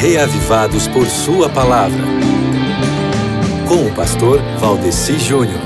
reavivados por Sua palavra. Com o pastor Valdeci Júnior.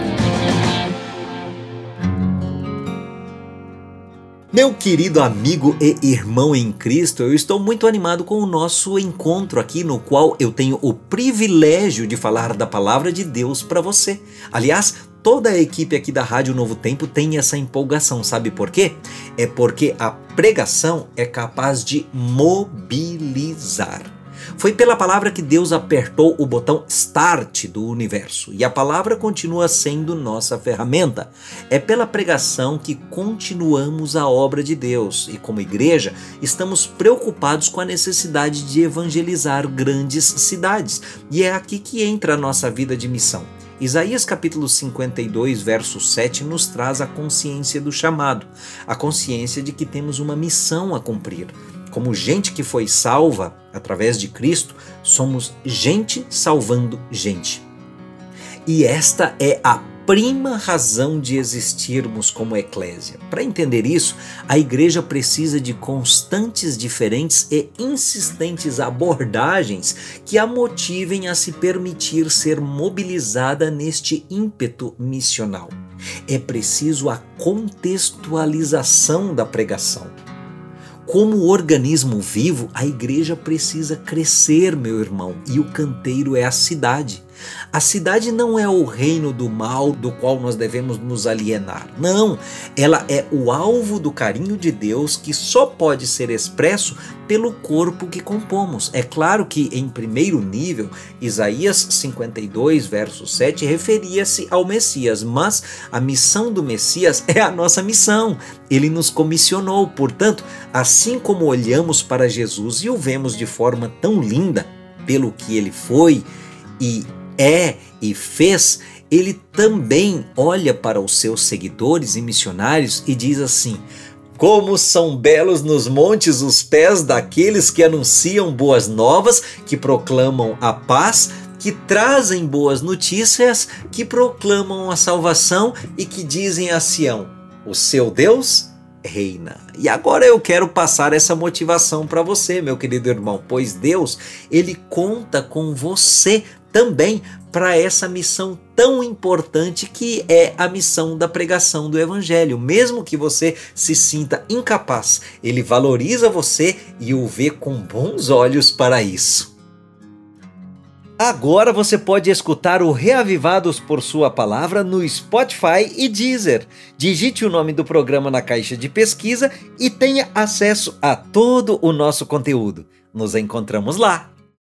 Meu querido amigo e irmão em Cristo, eu estou muito animado com o nosso encontro aqui, no qual eu tenho o privilégio de falar da palavra de Deus para você. Aliás, toda a equipe aqui da Rádio Novo Tempo tem essa empolgação, sabe por quê? É porque a pregação é capaz de mobilizar. Foi pela palavra que Deus apertou o botão Start do universo e a palavra continua sendo nossa ferramenta. É pela pregação que continuamos a obra de Deus e, como igreja, estamos preocupados com a necessidade de evangelizar grandes cidades. E é aqui que entra a nossa vida de missão. Isaías capítulo 52, verso 7 nos traz a consciência do chamado, a consciência de que temos uma missão a cumprir. Como gente que foi salva através de Cristo, somos gente salvando gente. E esta é a prima razão de existirmos como eclésia. Para entender isso, a igreja precisa de constantes, diferentes e insistentes abordagens que a motivem a se permitir ser mobilizada neste ímpeto missional. É preciso a contextualização da pregação. Como organismo vivo, a igreja precisa crescer, meu irmão, e o canteiro é a cidade. A cidade não é o reino do mal do qual nós devemos nos alienar. Não, ela é o alvo do carinho de Deus que só pode ser expresso pelo corpo que compomos. É claro que, em primeiro nível, Isaías 52, verso 7, referia-se ao Messias, mas a missão do Messias é a nossa missão. Ele nos comissionou, portanto, assim como olhamos para Jesus e o vemos de forma tão linda pelo que ele foi e é e fez, ele também olha para os seus seguidores e missionários e diz assim: Como são belos nos montes os pés daqueles que anunciam boas novas, que proclamam a paz, que trazem boas notícias, que proclamam a salvação e que dizem a Sião: O seu Deus reina. E agora eu quero passar essa motivação para você, meu querido irmão, pois Deus, ele conta com você também para essa missão tão importante que é a missão da pregação do Evangelho. Mesmo que você se sinta incapaz, ele valoriza você e o vê com bons olhos para isso. Agora você pode escutar o Reavivados por Sua Palavra no Spotify e Deezer. Digite o nome do programa na caixa de pesquisa e tenha acesso a todo o nosso conteúdo. Nos encontramos lá!